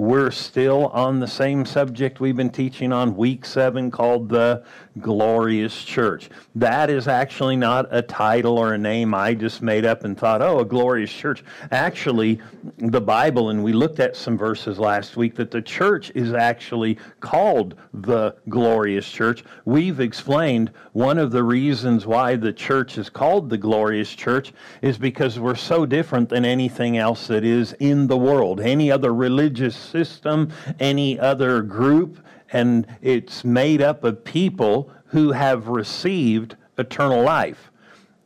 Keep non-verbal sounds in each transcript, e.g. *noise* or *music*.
we're still on the same subject we've been teaching on week seven called the glorious church. That is actually not a title or a name I just made up and thought, oh, a glorious church. Actually, the Bible, and we looked at some verses last week, that the church is actually called the glorious church. We've explained one of the reasons why the church is called the glorious church is because we're so different than anything else that is in the world, any other religious system, any other group, and it's made up of people who have received eternal life.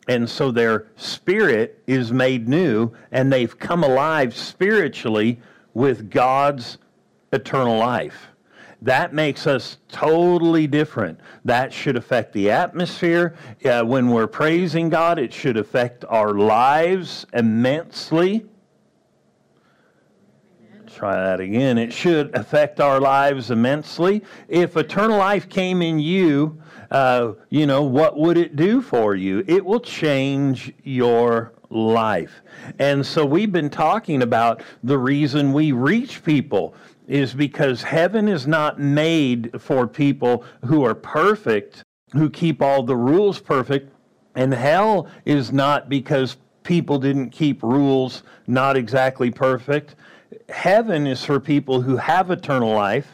And so their spirit is made new, and they've come alive spiritually with God's eternal life. That makes us totally different. That should affect the atmosphere. Uh, when we're praising God, it should affect our lives immensely try that again. It should affect our lives immensely. If eternal life came in you, uh, you know, what would it do for you? It will change your life. And so we've been talking about the reason we reach people is because heaven is not made for people who are perfect, who keep all the rules perfect, and hell is not because people didn't keep rules not exactly perfect heaven is for people who have eternal life.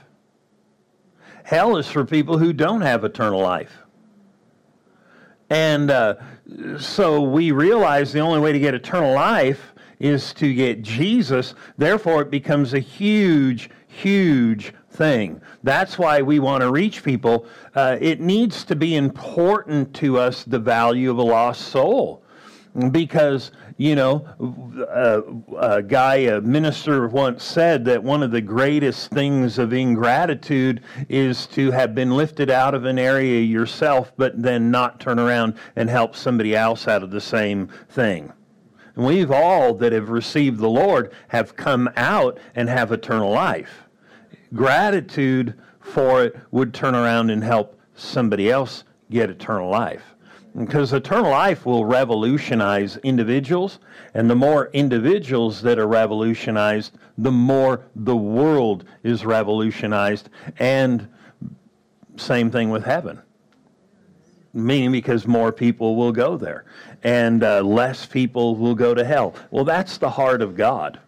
Hell is for people who don't have eternal life. And uh, so we realize the only way to get eternal life is to get Jesus. Therefore, it becomes a huge, huge thing. That's why we want to reach people. Uh, it needs to be important to us the value of a lost soul because you know a, a, guy a minister once said that one of the greatest things of ingratitude is to have been lifted out of an area yourself but then not turn around and help somebody else out of the same thing. And we've all that have received the lord have come out and have eternal life. Gratitude for it would turn around and help somebody else get eternal life because eternal life will revolutionize individuals, and the more individuals that are revolutionized, the more the world is revolutionized. And same thing with heaven. Meaning because more people will go there and uh, less people will go to hell. Well, that's the heart of God.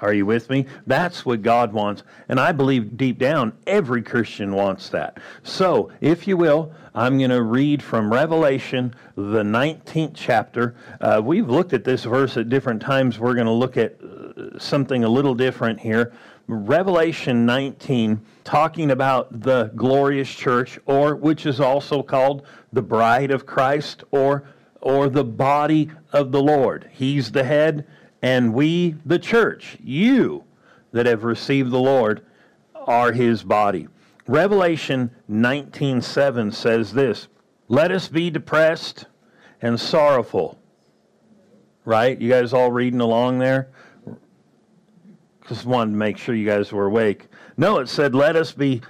Are you with me? That's what God wants. And I believe deep down, every Christian wants that. So, if you will, I'm going to read from Revelation, the 19th chapter. Uh, we've looked at this verse at different times. We're going to look at uh, something a little different here. Revelation 19, talking about the glorious church, or which is also called the bride of Christ, or, or the body of the Lord. He's the head and we, the church, you that have received the Lord, are his body. Revelation 19:7 says this, "Let us be depressed and sorrowful." Right? You guys all reading along there? Just wanted to make sure you guys were awake. No, it said, "Let us be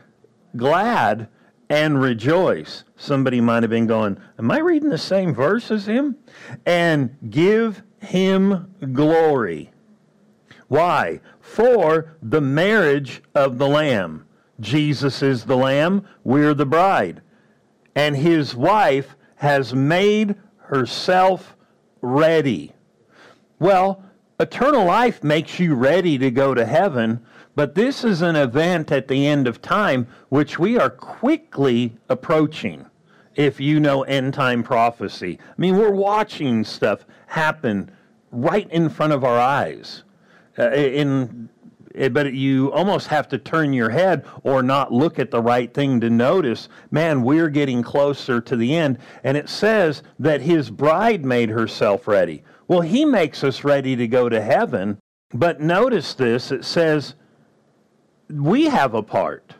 glad and rejoice." Somebody might have been going, "Am I reading the same verse as him?" And give him glory. Why? For the marriage of the Lamb. Jesus is the Lamb, we're the bride. And his wife has made herself ready. Well, eternal life makes you ready to go to heaven, but this is an event at the end of time which we are quickly approaching if you know end time prophecy. I mean, we're watching stuff happen right in front of our eyes. Uh, in, eh, but you almost have to turn your head or not look at the right thing to notice, man, we're getting closer to the end. And it says that his bride made herself ready. Well, he makes us ready to go to heaven. But notice this it says, we have a part.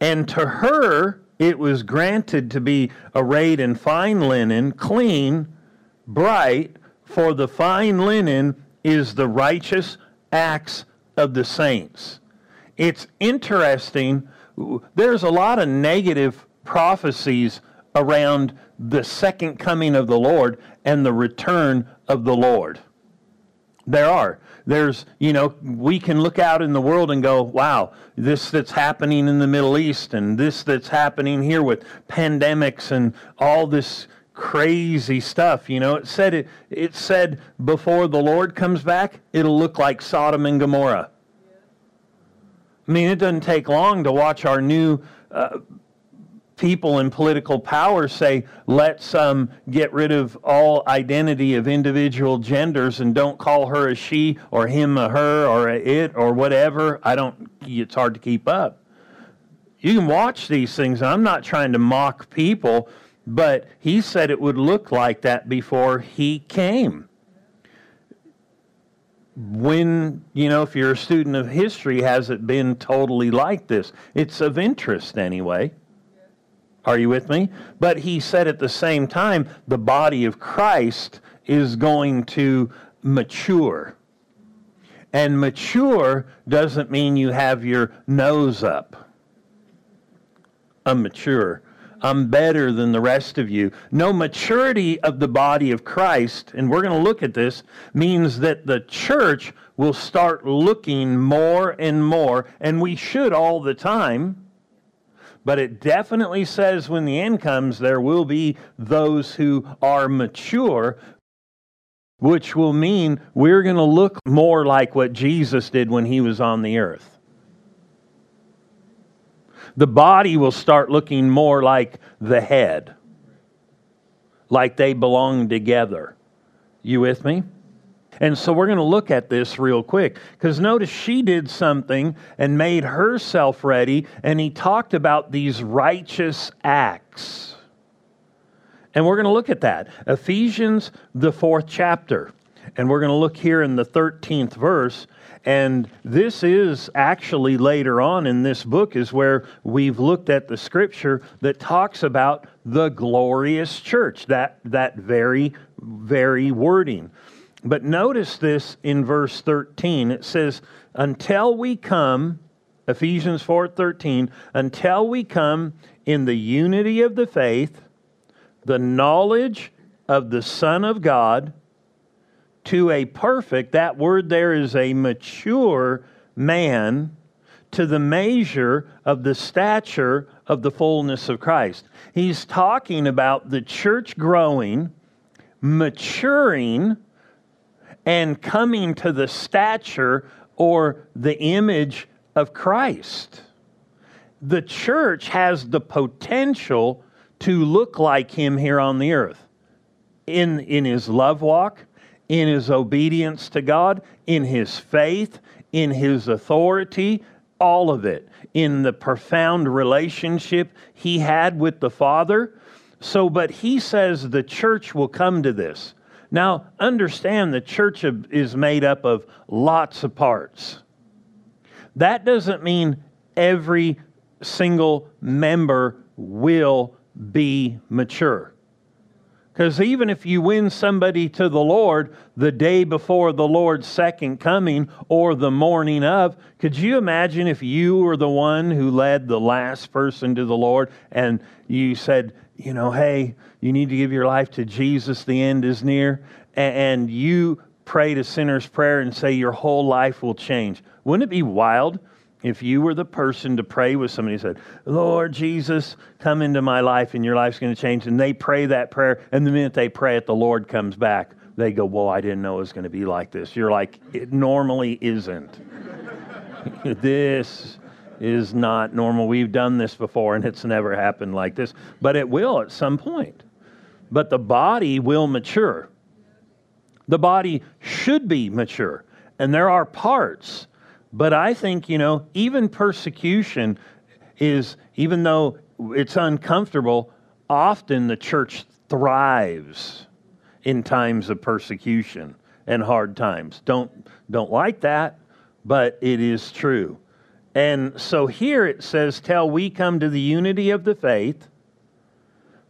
And to her, it was granted to be arrayed in fine linen, clean, bright, for the fine linen is the righteous acts of the saints. It's interesting. There's a lot of negative prophecies around the second coming of the Lord and the return of the Lord. There are. There's, you know, we can look out in the world and go, wow, this that's happening in the Middle East and this that's happening here with pandemics and all this crazy stuff. You know, it said it, it said before the Lord comes back, it'll look like Sodom and Gomorrah. I mean, it doesn't take long to watch our new uh, people in political power say, let's um, get rid of all identity of individual genders and don't call her a she or him a her or a it or whatever. I don't, it's hard to keep up. You can watch these things. I'm not trying to mock people, but he said it would look like that before he came. When, you know, if you're a student of history, has it been totally like this? It's of interest anyway. Are you with me? But he said at the same time, the body of Christ is going to mature. And mature doesn't mean you have your nose up. I'm mature. I'm better than the rest of you. No, maturity of the body of Christ, and we're going to look at this, means that the church will start looking more and more, and we should all the time but it definitely says when the end comes, there will be those who are mature, which will mean we're going to look more like what Jesus did when he was on the earth. The body will start looking more like the head, like they belong together. You with me? And so we're going to look at this real quick because notice she did something and made herself ready, and he talked about these righteous acts. And we're going to look at that. Ephesians, the fourth chapter. And we're going to look here in the 13th verse. And this is actually later on in this book, is where we've looked at the scripture that talks about the glorious church, that, that very, very wording. But notice this in verse 13. It says, Until we come, Ephesians 4:13, until we come in the unity of the faith, the knowledge of the Son of God, to a perfect, that word there is a mature man, to the measure of the stature of the fullness of Christ. He's talking about the church growing, maturing, and coming to the stature or the image of Christ. The church has the potential to look like him here on the earth in, in his love walk, in his obedience to God, in his faith, in his authority, all of it, in the profound relationship he had with the Father. So, but he says the church will come to this. Now, understand the church is made up of lots of parts. That doesn't mean every single member will be mature. Because even if you win somebody to the Lord the day before the Lord's second coming or the morning of, could you imagine if you were the one who led the last person to the Lord and you said, you know, hey, you need to give your life to Jesus, the end is near, and you pray a sinner's prayer and say your whole life will change. Wouldn't it be wild if you were the person to pray with somebody who said, Lord Jesus, come into my life and your life's going to change? And they pray that prayer, and the minute they pray it, the Lord comes back. They go, Whoa, I didn't know it was going to be like this. You're like, It normally isn't. *laughs* this is not normal. We've done this before and it's never happened like this, but it will at some point. But the body will mature. The body should be mature. And there are parts. But I think, you know, even persecution is, even though it's uncomfortable, often the church thrives in times of persecution and hard times. Don't, don't like that, but it is true. And so here it says, Till we come to the unity of the faith,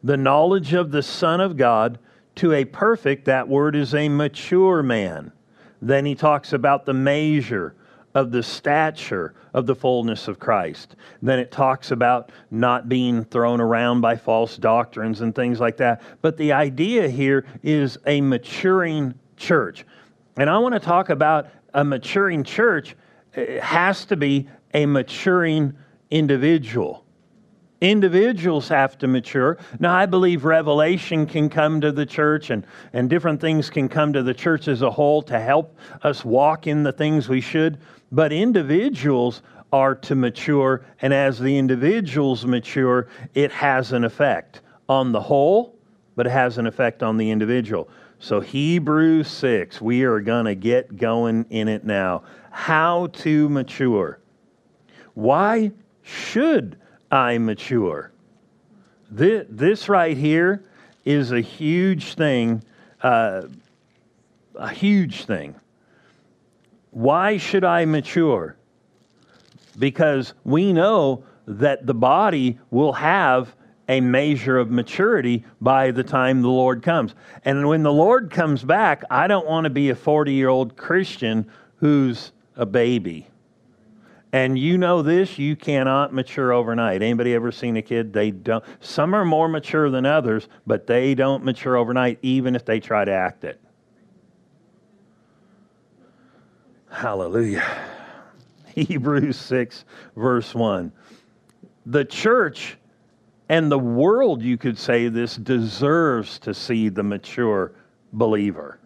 the knowledge of the Son of God, to a perfect, that word is a mature man. Then he talks about the measure of the stature of the fullness of Christ. Then it talks about not being thrown around by false doctrines and things like that. But the idea here is a maturing church. And I want to talk about a maturing church it has to be a maturing individual. Individuals have to mature. Now, I believe revelation can come to the church and, and different things can come to the church as a whole to help us walk in the things we should. But individuals are to mature, and as the individuals mature, it has an effect on the whole, but it has an effect on the individual. So, Hebrews 6, we are going to get going in it now. How to mature. Why should I mature? This, this right here is a huge thing, uh, a huge thing. Why should I mature? Because we know that the body will have a measure of maturity by the time the Lord comes. And when the Lord comes back, I don't want to be a 40 year old Christian who's a baby. And you know this, you cannot mature overnight. Anybody ever seen a kid? They don't some are more mature than others, but they don't mature overnight even if they try to act it. Hallelujah. *laughs* Hebrews 6 verse 1. The church and the world, you could say this, deserves to see the mature believer.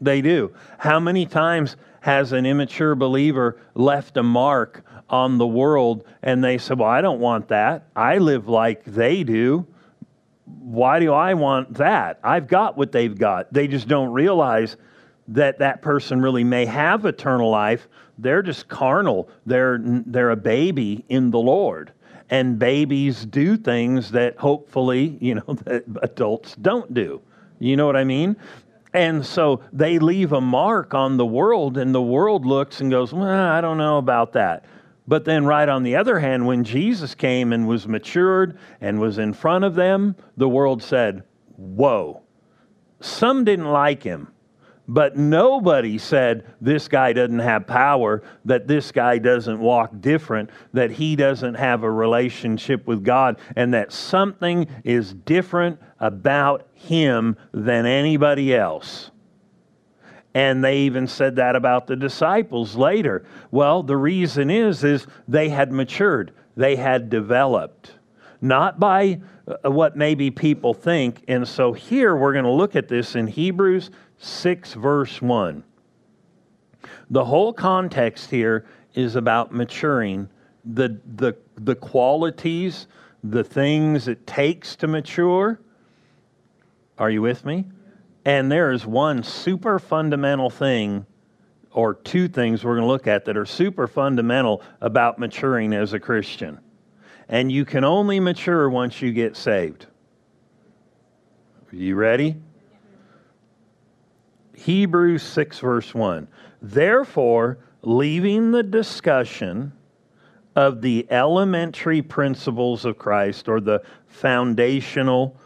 They do. How many times has an immature believer left a mark on the world and they said, Well, I don't want that. I live like they do. Why do I want that? I've got what they've got. They just don't realize that that person really may have eternal life. They're just carnal. They're, they're a baby in the Lord and babies do things that hopefully, you know, *laughs* that adults don't do. You know what I mean? And so they leave a mark on the world, and the world looks and goes, Well, I don't know about that. But then, right on the other hand, when Jesus came and was matured and was in front of them, the world said, Whoa. Some didn't like him. But nobody said this guy doesn't have power, that this guy doesn't walk different, that he doesn't have a relationship with God, and that something is different about him than anybody else. And they even said that about the disciples later. Well, the reason is is they had matured. They had developed. Not by uh, what maybe people think. And so here we're going to look at this in Hebrews 6, verse 1. The whole context here is about maturing, the, the, the qualities, the things it takes to mature. Are you with me? And there is one super fundamental thing, or two things we're going to look at that are super fundamental about maturing as a Christian. And you can only mature once you get saved. Are you ready? Hebrews 6, verse 1. Therefore, leaving the discussion of the elementary principles of Christ or the foundational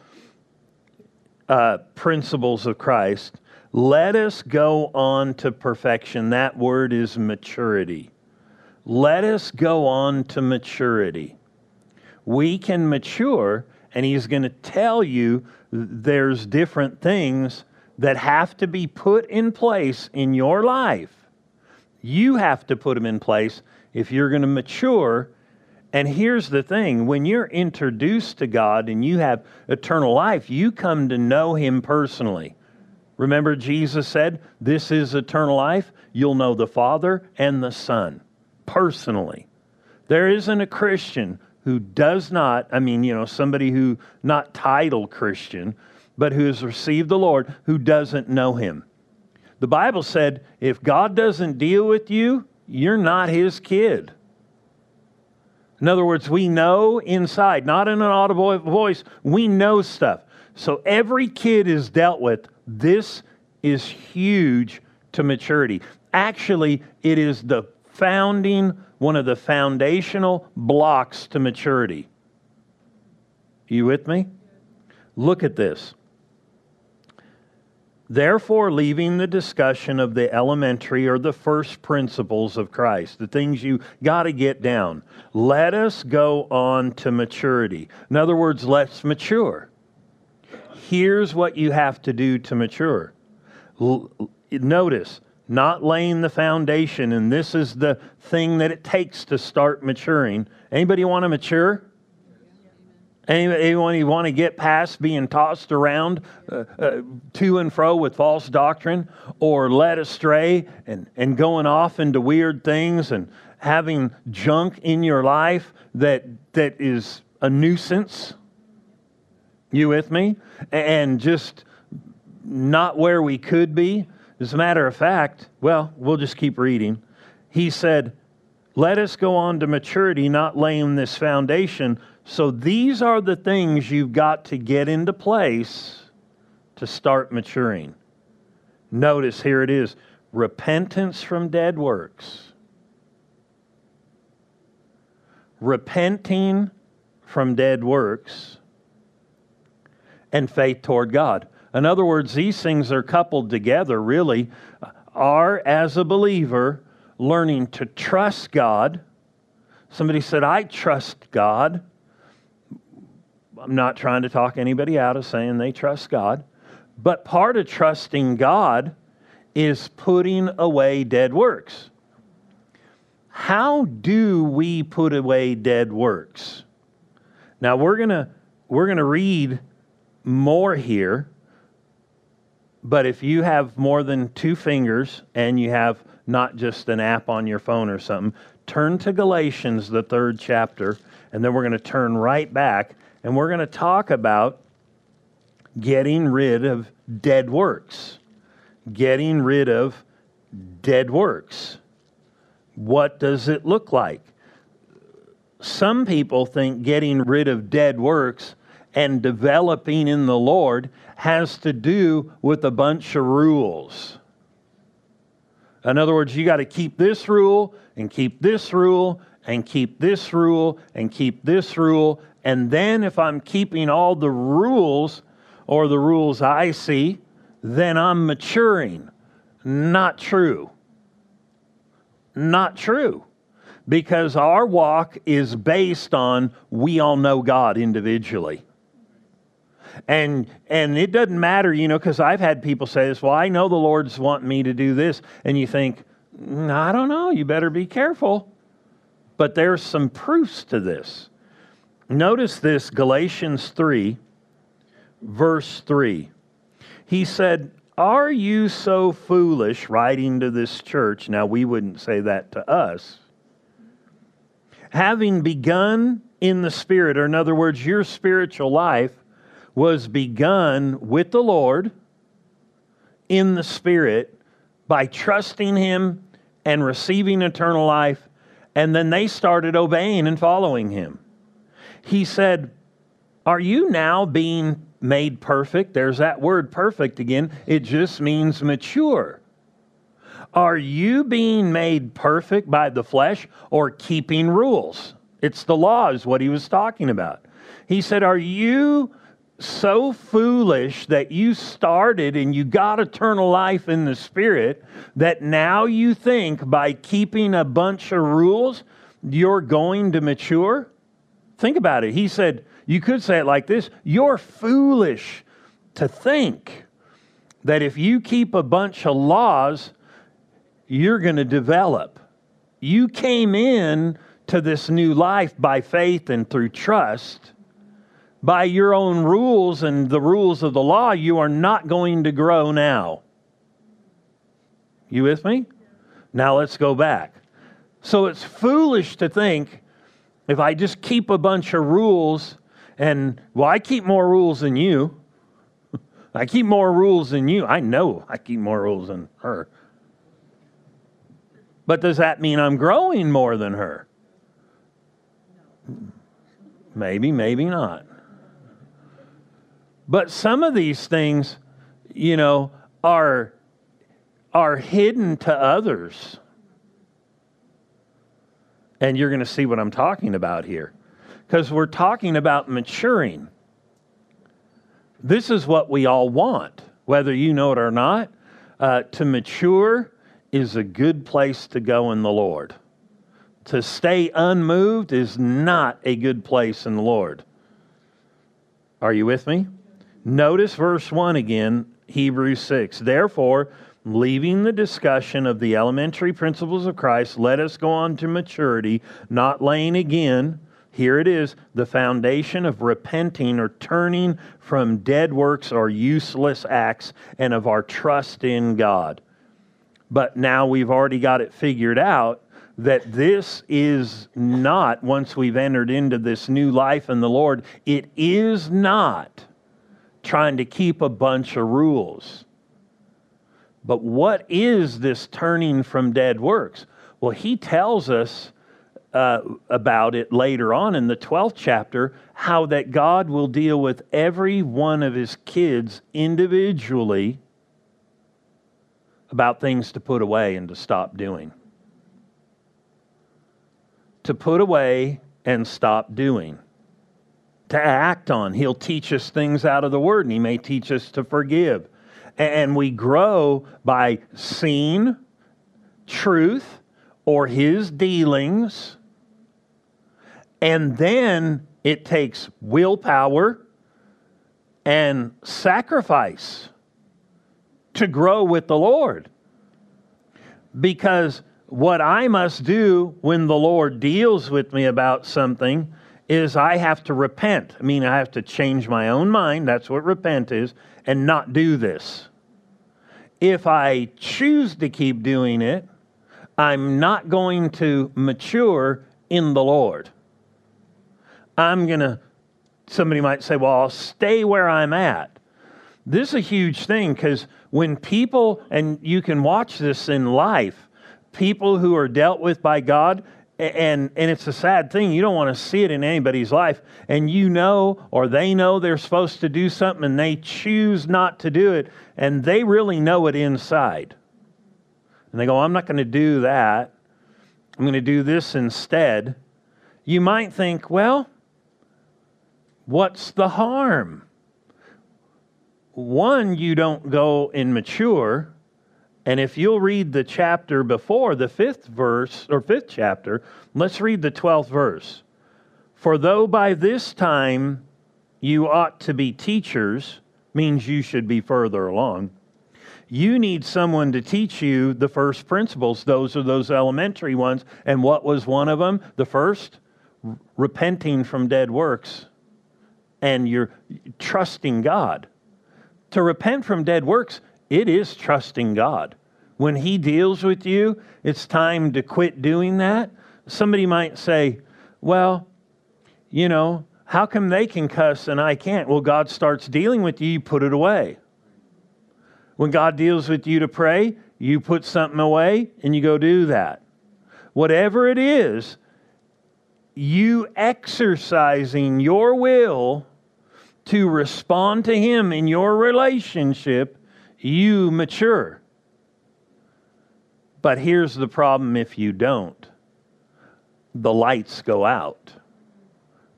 uh, principles of Christ, let us go on to perfection. That word is maturity. Let us go on to maturity. We can mature, and he's going to tell you there's different things that have to be put in place in your life. You have to put them in place if you're going to mature. And here's the thing when you're introduced to God and you have eternal life, you come to know Him personally. Remember, Jesus said, This is eternal life. You'll know the Father and the Son personally. There isn't a Christian who does not, I mean, you know, somebody who, not titled Christian, but who has received the Lord who doesn't know him. The Bible said if God doesn't deal with you, you're not his kid. In other words, we know inside, not in an audible voice, we know stuff. So every kid is dealt with. This is huge to maturity. Actually, it is the founding, one of the foundational blocks to maturity. You with me? Look at this. Therefore, leaving the discussion of the elementary or the first principles of Christ, the things you got to get down, let us go on to maturity. In other words, let's mature. Here's what you have to do to mature notice, not laying the foundation, and this is the thing that it takes to start maturing. Anybody want to mature? Anyone you want to get past being tossed around uh, uh, to and fro with false doctrine or led astray and, and going off into weird things and having junk in your life that, that is a nuisance? You with me? And just not where we could be? As a matter of fact, well, we'll just keep reading. He said, Let us go on to maturity, not laying this foundation so these are the things you've got to get into place to start maturing. Notice here it is repentance from dead works. Repenting from dead works and faith toward God. In other words, these things are coupled together, really, are as a believer learning to trust God. Somebody said, I trust God. I'm not trying to talk anybody out of saying they trust God, but part of trusting God is putting away dead works. How do we put away dead works? Now we're going to we're going to read more here. But if you have more than two fingers and you have not just an app on your phone or something, turn to Galatians, the third chapter, and then we're going to turn right back and we're going to talk about getting rid of dead works. Getting rid of dead works. What does it look like? Some people think getting rid of dead works and developing in the Lord has to do with a bunch of rules. In other words, you got to keep this rule and keep this rule and keep this rule and keep this rule and then if I'm keeping all the rules or the rules I see, then I'm maturing. Not true. Not true. Because our walk is based on we all know God individually. And and it doesn't matter, you know, because I've had people say this, well, I know the Lord's wanting me to do this. And you think, mm, I don't know, you better be careful. But there's some proofs to this. Notice this Galatians 3, verse 3. He said, Are you so foolish, writing to this church? Now, we wouldn't say that to us. Having begun in the Spirit, or in other words, your spiritual life was begun with the Lord in the Spirit by trusting Him and receiving eternal life, and then they started obeying and following Him he said, Are you now being made perfect? There's that word perfect again. It just means mature. Are you being made perfect by the flesh or keeping rules? It's the law, is what he was talking about. He said, Are you so foolish that you started and you got eternal life in the Spirit that now you think by keeping a bunch of rules you're going to mature? Think about it. He said, you could say it like this You're foolish to think that if you keep a bunch of laws, you're going to develop. You came in to this new life by faith and through trust. By your own rules and the rules of the law, you are not going to grow now. You with me? Now let's go back. So it's foolish to think if I just keep a bunch of rules, and well, I keep more rules than you. *laughs* I keep more rules than you. I know I keep more rules than her. But does that mean I'm growing more than her? Maybe, maybe not. But some of these things, you know, are are hidden to others. And you're going to see what I'm talking about here. Because we're talking about maturing. This is what we all want, whether you know it or not. Uh, to mature is a good place to go in the Lord. To stay unmoved is not a good place in the Lord. Are you with me? Notice verse 1 again, Hebrews 6. Therefore, leaving the discussion of the elementary principles of Christ, let us go on to maturity, not laying again. Here it is the foundation of repenting or turning from dead works or useless acts and of our trust in God. But now we've already got it figured out that this is not, once we've entered into this new life in the Lord, it is not trying to keep a bunch of rules. But what is this turning from dead works? Well, he tells us uh, about it later on in the 12th chapter how that God will deal with every one of his kids individually about things to put away and to stop doing to put away and stop doing, to act on. He'll teach us things out of the Word, and He may teach us to forgive. And we grow by seeing truth or His dealings, and then it takes willpower and sacrifice to grow with the Lord. Because what I must do when the Lord deals with me about something is I have to repent. I mean, I have to change my own mind. That's what repent is, and not do this. If I choose to keep doing it, I'm not going to mature in the Lord. I'm going to, somebody might say, well, I'll stay where I'm at. This is a huge thing because when people, and you can watch this in life, people who are dealt with by God, and and it's a sad thing. You don't want to see it in anybody's life. And you know or they know they're supposed to do something and they choose not to do it and they really know it inside. And they go i'm not going to do that. I'm going to do this instead. You might think well what's the harm? One you don't go and mature and if you'll read the chapter before, the fifth verse, or fifth chapter, let's read the 12th verse. For though by this time you ought to be teachers, means you should be further along. You need someone to teach you the first principles. Those are those elementary ones. And what was one of them? The first? Repenting from dead works and you're trusting God. To repent from dead works, it is trusting God. When He deals with you, it's time to quit doing that. Somebody might say, well, you know, how come they can cuss and I can't? Well, God starts dealing with you, you put it away. When God deals with you to pray, you put something away and you go do that. Whatever it is, you exercising your will to respond to Him in your relationship, you mature. But here's the problem if you don't the lights go out,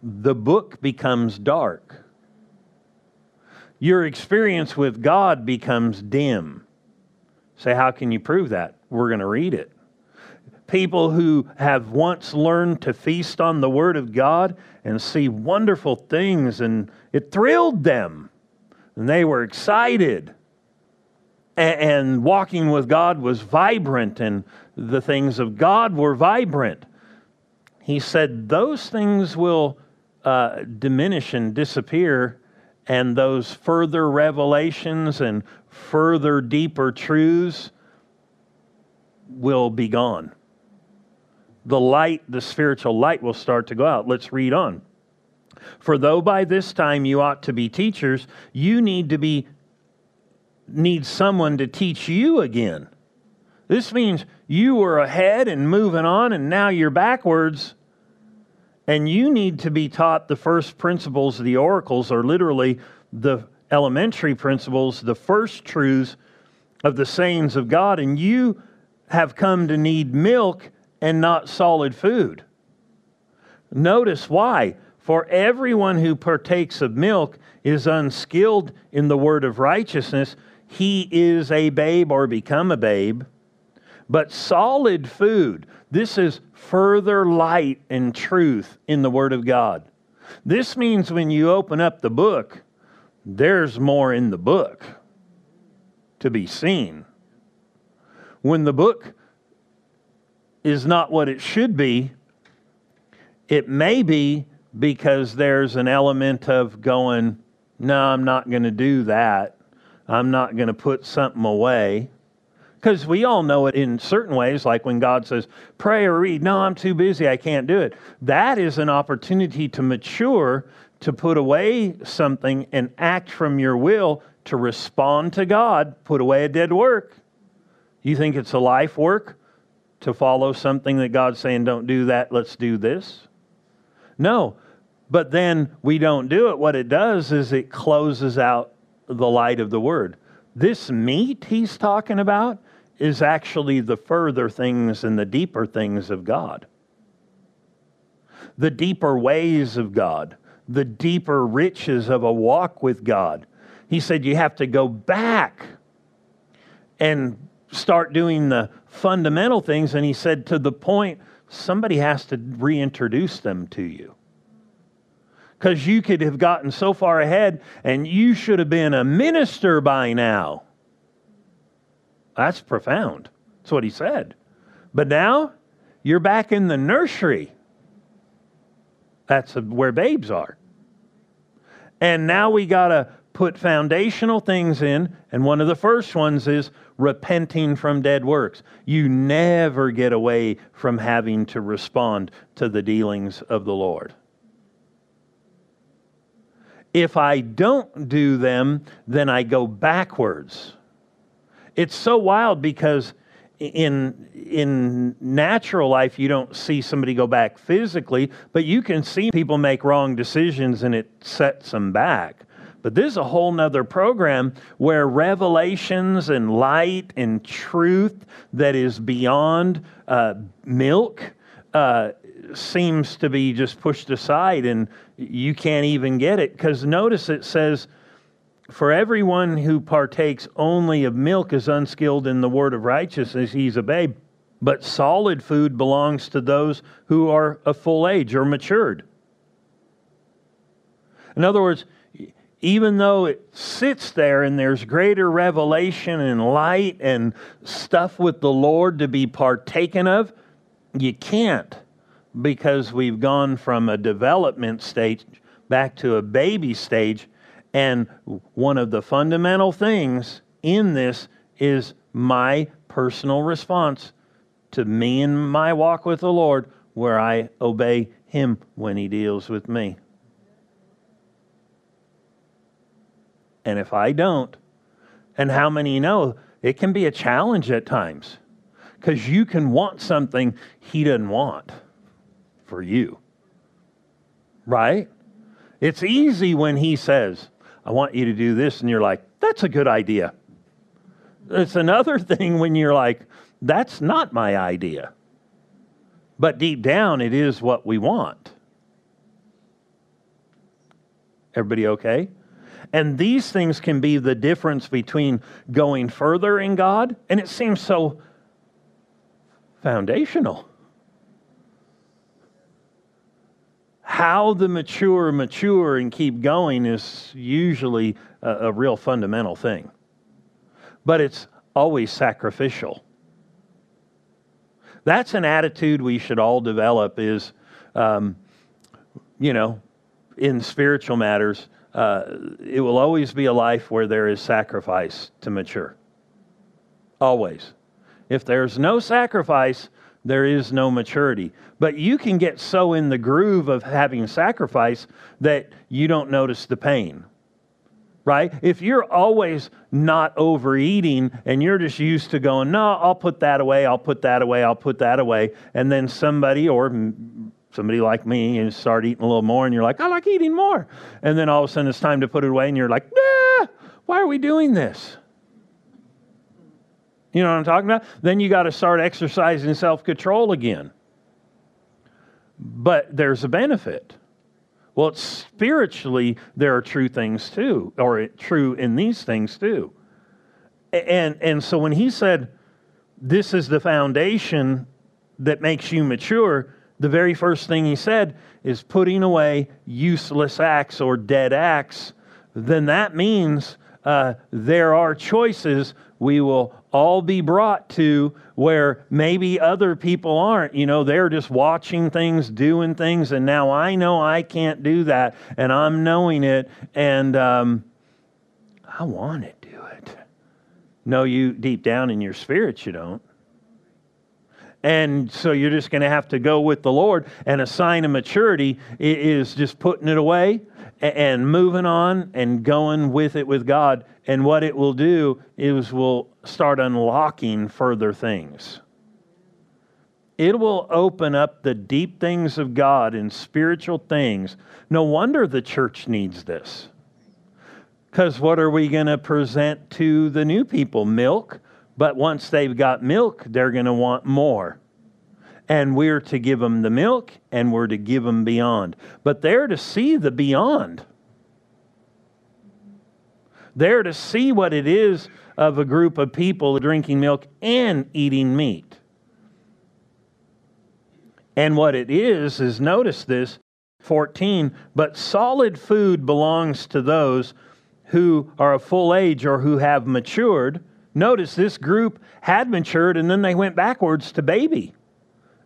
the book becomes dark, your experience with God becomes dim. Say, how can you prove that? We're going to read it. People who have once learned to feast on the Word of God and see wonderful things, and it thrilled them, and they were excited and walking with God was vibrant and the things of God were vibrant. He said those things will uh, diminish and disappear, and those further revelations and further deeper truths will be gone. The light, the spiritual light, will start to go out. Let's read on. For though by this time you ought to be teachers, you need to be need someone to teach you again. This means you were ahead and moving on, and now you're backwards. And you need to be taught the first principles, the oracles, are literally the elementary principles, the first truths of the sayings of God. And you have come to need milk and not solid food. Notice why. For everyone who partakes of milk is unskilled in the word of righteousness he is a babe or become a babe. But solid food, this is further light and truth in the Word of God. This means when you open up the book, there's more in the book to be seen. when the book is not what it should be, it may be because there's an element of going, no, I'm not going to do that. I'm not going to put something away. Because we all know it in certain ways, like when God says, pray or read, no, I'm too busy, I can't do it. That is an opportunity to mature, to put away something and act from your will to respond to God, put away a dead work. You think it's a life work to follow something that God's saying, don't do that, let's do this? No. But then we don't do it. What it does is it closes out the light of the word. This meat he's talking about is actually the further things and the deeper things of God. The deeper ways of God, the deeper riches of a walk with God. He said you have to go back and start doing the fundamental things. And he said to the point, somebody has to reintroduce them to you. Because you could have gotten so far ahead and you should have been a minister by now. That's profound. That's what he said. But now you're back in the nursery. That's where babes are. And now we got to put foundational things in, and one of the first ones is repenting from dead works. You never get away from having to respond to the dealings of the Lord. If I don't do them, then I go backwards. It's so wild because in in natural life you don't see somebody go back physically, but you can see people make wrong decisions and it sets them back. But this is a whole nother program where revelations and light and truth that is beyond uh, milk uh, seems to be just pushed aside and you can't even get it. Because notice it says, For everyone who partakes only of milk is unskilled in the word of righteousness, he's a babe. But solid food belongs to those who are of full age or matured. In other words, even though it sits there and there's greater revelation and light and stuff with the Lord to be partaken of, you can't because we've gone from a development stage back to a baby stage. And one of the fundamental things in this is my personal response to me and my walk with the Lord, where I obey Him when He deals with me. And if I don't, and how many know it can be a challenge at times because you can want something He doesn't want for you. Right? It's easy when He says, I want you to do this, and you're like, that's a good idea. It's another *laughs* thing when you're like, that's not my idea. But deep down, it is what we want. Everybody okay? And these things can be the difference between going further in God, and it seems so foundational. How the mature mature and keep going is usually a, a real fundamental thing. But it's always sacrificial. That's an attitude we should all develop is, um, you know, in spiritual matters, uh, it will always be a life where there is sacrifice to mature. Always. If there's no sacrifice, there is no maturity. But you can get so in the groove of having sacrifice that you don't notice the pain. Right? If you're always not overeating and you're just used to going, no, I'll put that away, I'll put that away, I'll put that away, and then somebody or somebody like me and start eating a little more and you're like, I like eating more. And then all of a sudden it's time to put it away and you're like, nah, why are we doing this? You know what I'm talking about? Then you got to start exercising self control again. But there's a benefit. Well, spiritually, there are true things too, or true in these things too. And, and so when he said, This is the foundation that makes you mature, the very first thing he said is putting away useless acts or dead acts, then that means uh, there are choices we will all be brought to where maybe other people aren't. You know, they're just watching things, doing things, and now I know I can't do that, and I'm knowing it, and um, I want to do it. No, you deep down in your spirit, you don't. And so you're just going to have to go with the Lord. And a sign of maturity is just putting it away and moving on and going with it with God. And what it will do is will start unlocking further things. It will open up the deep things of God and spiritual things. No wonder the church needs this. Because what are we going to present to the new people? Milk but once they've got milk, they're going to want more. And we're to give them the milk and we're to give them beyond. But they're to see the beyond. They're to see what it is of a group of people drinking milk and eating meat. And what it is, is notice this 14, but solid food belongs to those who are of full age or who have matured Notice this group had matured and then they went backwards to baby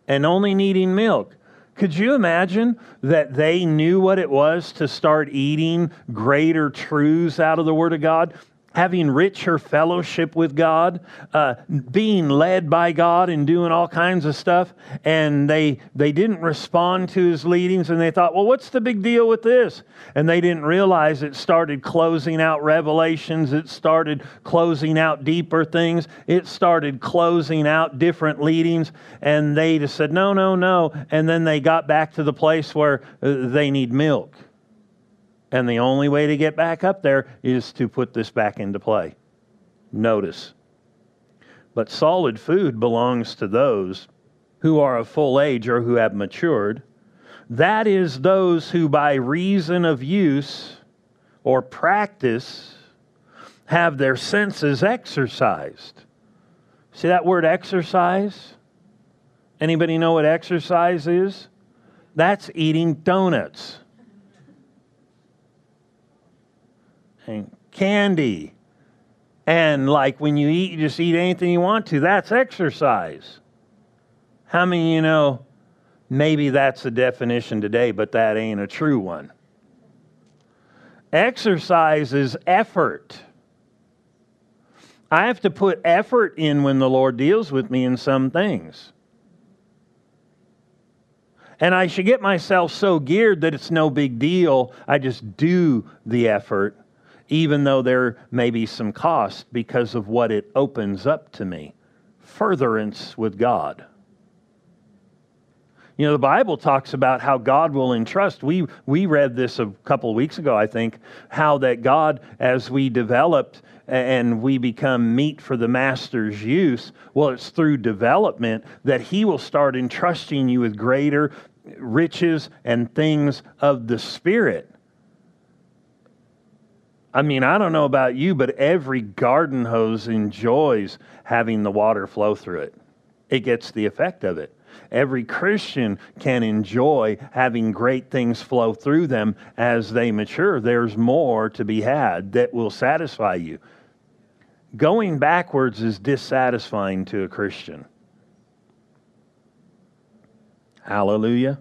and only needing milk. Could you imagine that they knew what it was to start eating greater truths out of the Word of God? Having richer fellowship with God, uh, being led by God and doing all kinds of stuff. And they, they didn't respond to his leadings and they thought, well, what's the big deal with this? And they didn't realize it started closing out revelations, it started closing out deeper things, it started closing out different leadings. And they just said, no, no, no. And then they got back to the place where uh, they need milk. And the only way to get back up there is to put this back into play. Notice. But solid food belongs to those who are of full age or who have matured. That is, those who by reason of use or practice have their senses exercised. See that word exercise? Anybody know what exercise is? That's eating donuts. And candy. And like when you eat, you just eat anything you want to. That's exercise. How many you know maybe that's the definition today, but that ain't a true one? Exercise is effort. I have to put effort in when the Lord deals with me in some things. And I should get myself so geared that it's no big deal. I just do the effort even though there may be some cost because of what it opens up to me. Furtherance with God. You know, the Bible talks about how God will entrust. We, we read this a couple of weeks ago, I think, how that God, as we developed and we become meet for the master's use, well, it's through development that he will start entrusting you with greater riches and things of the Spirit. I mean, I don't know about you, but every garden hose enjoys having the water flow through it. It gets the effect of it. Every Christian can enjoy having great things flow through them as they mature. There's more to be had that will satisfy you. Going backwards is dissatisfying to a Christian. Hallelujah.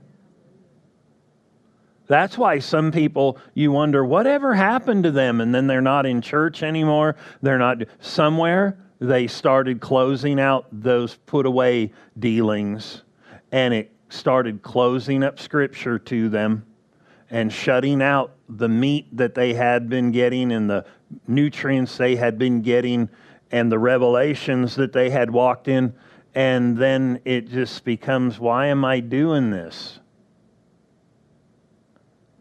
That's why some people, you wonder, whatever happened to them? And then they're not in church anymore. They're not somewhere. They started closing out those put away dealings, and it started closing up scripture to them and shutting out the meat that they had been getting and the nutrients they had been getting and the revelations that they had walked in. And then it just becomes, why am I doing this?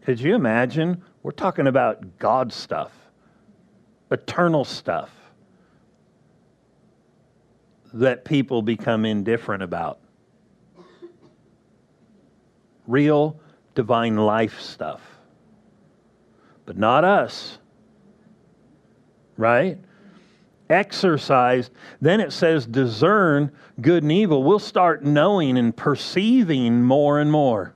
Could you imagine? We're talking about God stuff, eternal stuff that people become indifferent about. Real divine life stuff. But not us. Right? Exercise. Then it says discern good and evil. We'll start knowing and perceiving more and more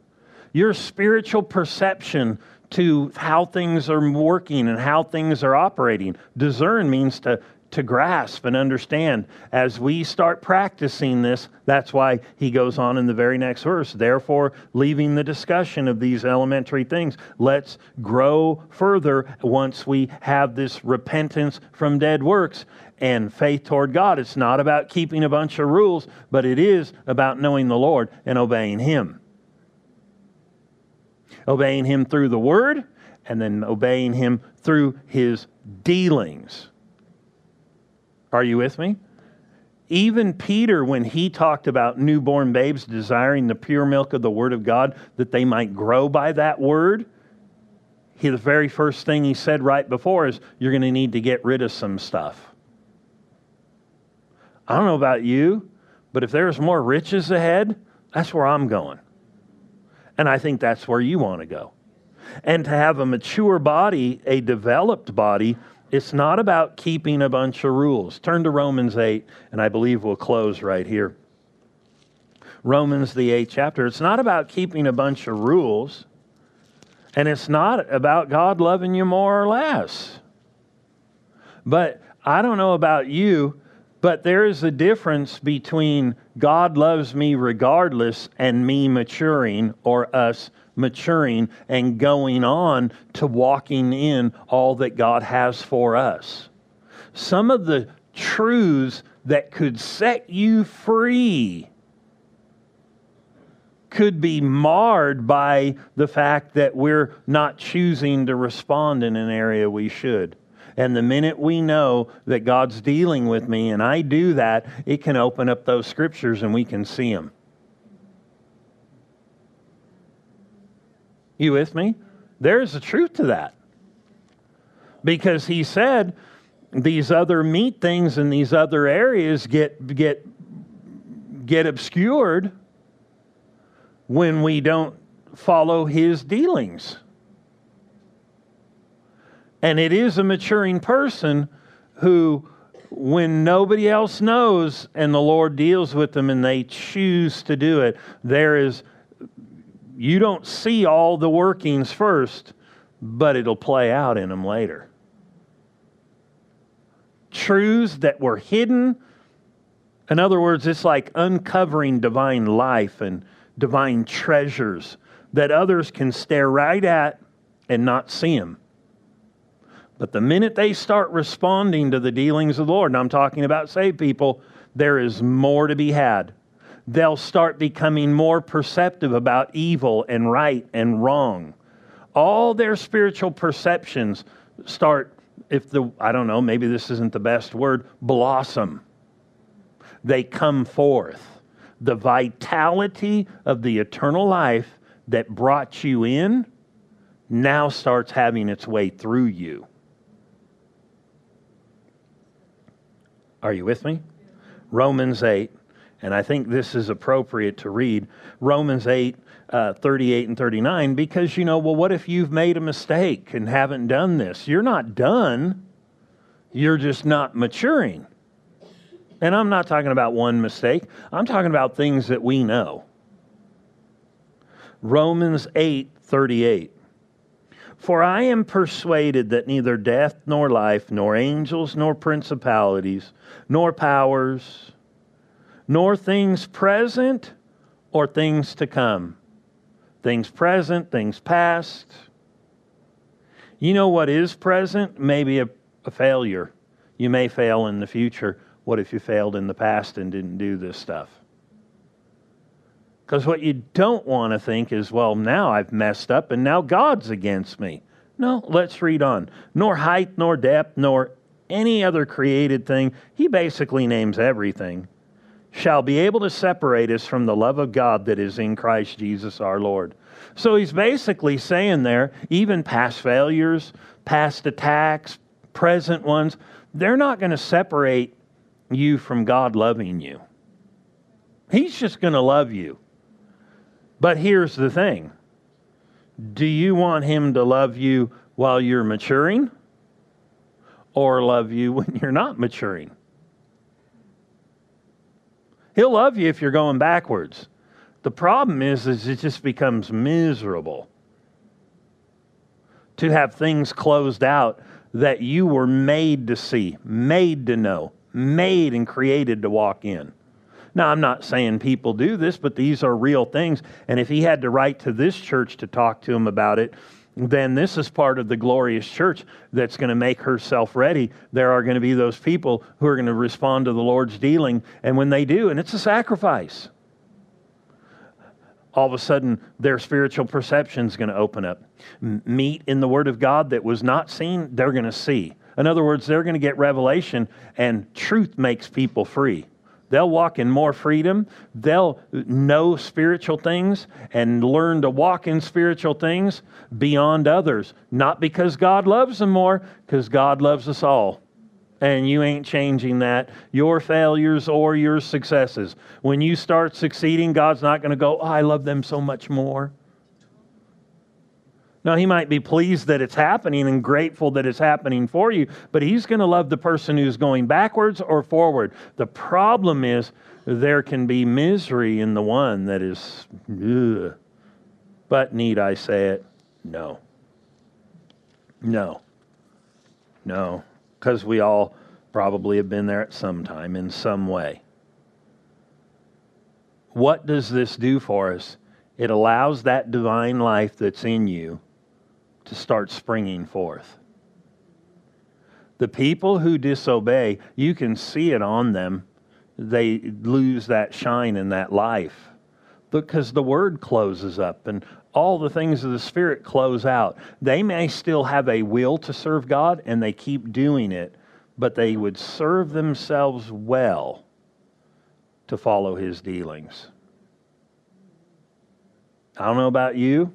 your spiritual perception to how things are working and how things are operating. Discern means to to grasp and understand. As we start practicing this, that's why he goes on in the very next verse. Therefore, leaving the discussion of these elementary things, let's grow further once we have this repentance from dead works and faith toward God. It's not about keeping a bunch of rules, but it is about knowing the Lord and obeying Him. Obeying Him through the Word and then obeying Him through His dealings. Are you with me? Even Peter, when he talked about newborn babes desiring the pure milk of the Word of God, that they might grow by that Word, he, the very first thing he said right before is, You're going to need to get rid of some stuff. I don't know about you, but if there's more riches ahead, that's where I'm going. And I think that's where you want to go. And to have a mature body, a developed body, it's not about keeping a bunch of rules. Turn to Romans 8, and I believe we'll close right here. Romans, the eighth chapter. It's not about keeping a bunch of rules, and it's not about God loving you more or less. But I don't know about you, but there is a difference between God loves me regardless and me maturing or us maturing and going on to walking in all that God has for us. Some of the truths that could set you free could be marred by the fact that we're not choosing to respond in an area we should. And the minute we know that God's dealing with me and I do that, it can open up those scriptures and we can see them. You with me? There's a truth to that. Because he said these other meat things and these other areas get get get obscured when we don't follow his dealings. And it is a maturing person who, when nobody else knows and the Lord deals with them and they choose to do it, there is you don't see all the workings first, but it'll play out in them later. Truths that were hidden. In other words, it's like uncovering divine life and divine treasures that others can stare right at and not see them. But the minute they start responding to the dealings of the Lord, and I'm talking about saved people, there is more to be had they'll start becoming more perceptive about evil and right and wrong. All their spiritual perceptions start, if the, I don't know, maybe this isn't the best word, blossom. They come forth. The vitality of the eternal life that brought you in now starts having its way through you. Are you with me? Romans 8. And I think this is appropriate to read Romans 8, uh, 38 and 39, because, you know, well, what if you've made a mistake and haven't done this? You're not done, you're just not maturing. And I'm not talking about one mistake, I'm talking about things that we know. Romans 8, 38. For I am persuaded that neither death nor life, nor angels nor principalities, nor powers, nor things present or things to come. Things present, things past. You know what is present? Maybe a, a failure. You may fail in the future. What if you failed in the past and didn't do this stuff? Because what you don't want to think is, well, now I've messed up and now God's against me. No, let's read on. Nor height, nor depth, nor any other created thing. He basically names everything shall be able to separate us from the love of God that is in Christ Jesus our Lord. So he's basically saying there, even past failures, past attacks, present ones, they're not going to separate you from God loving you. He's just going to love you. But here's the thing do you want Him to love you while you're maturing or love you when you're not maturing? He'll love you if you're going backwards. The problem is, is it just becomes miserable to have things closed out that you were made to see, made to know, made and created to walk in. Now, I'm not saying people do this, but these are real things. And if he had to write to this church to talk to him about it, then this is part of the glorious church that's going to make herself ready. There are going to be those people who are going to respond to the Lord's dealing. And when they do, and it's a sacrifice, all of a sudden their spiritual perception is going to open up. Meat in the Word of God that was not seen, they're going to see. In other words, they're going to get revelation, and truth makes people free. They'll walk in more freedom. They'll know spiritual things and learn to walk in spiritual things beyond others. Not because God loves them more, because God loves us all. And you ain't changing that, your failures or your successes. When you start succeeding, God's not going to go, oh, I love them so much more. Now, he might be pleased that it's happening and grateful that it's happening for you, but he's going to love the person who's going backwards or forward. The problem is there can be misery in the one that is, ugh. but need I say it? No. No. No. Because we all probably have been there at some time in some way. What does this do for us? It allows that divine life that's in you to start springing forth. The people who disobey, you can see it on them. They lose that shine and that life because the word closes up and all the things of the Spirit close out. They may still have a will to serve God and they keep doing it, but they would serve themselves well to follow His dealings. I don't know about you,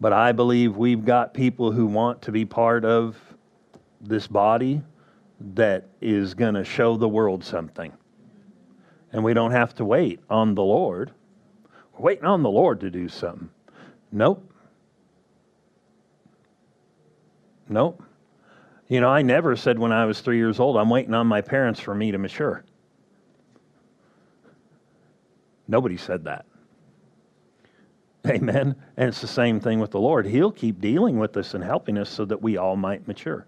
but I believe we've got people who want to be part of this body that is going to show the world something. And we don't have to wait on the Lord. We're waiting on the Lord to do something. Nope. Nope. You know, I never said when I was three years old, I'm waiting on my parents for me to mature. Nobody said that. *laughs* Amen. And it's the same thing with the Lord. He'll keep dealing with us and helping us so that we all might mature.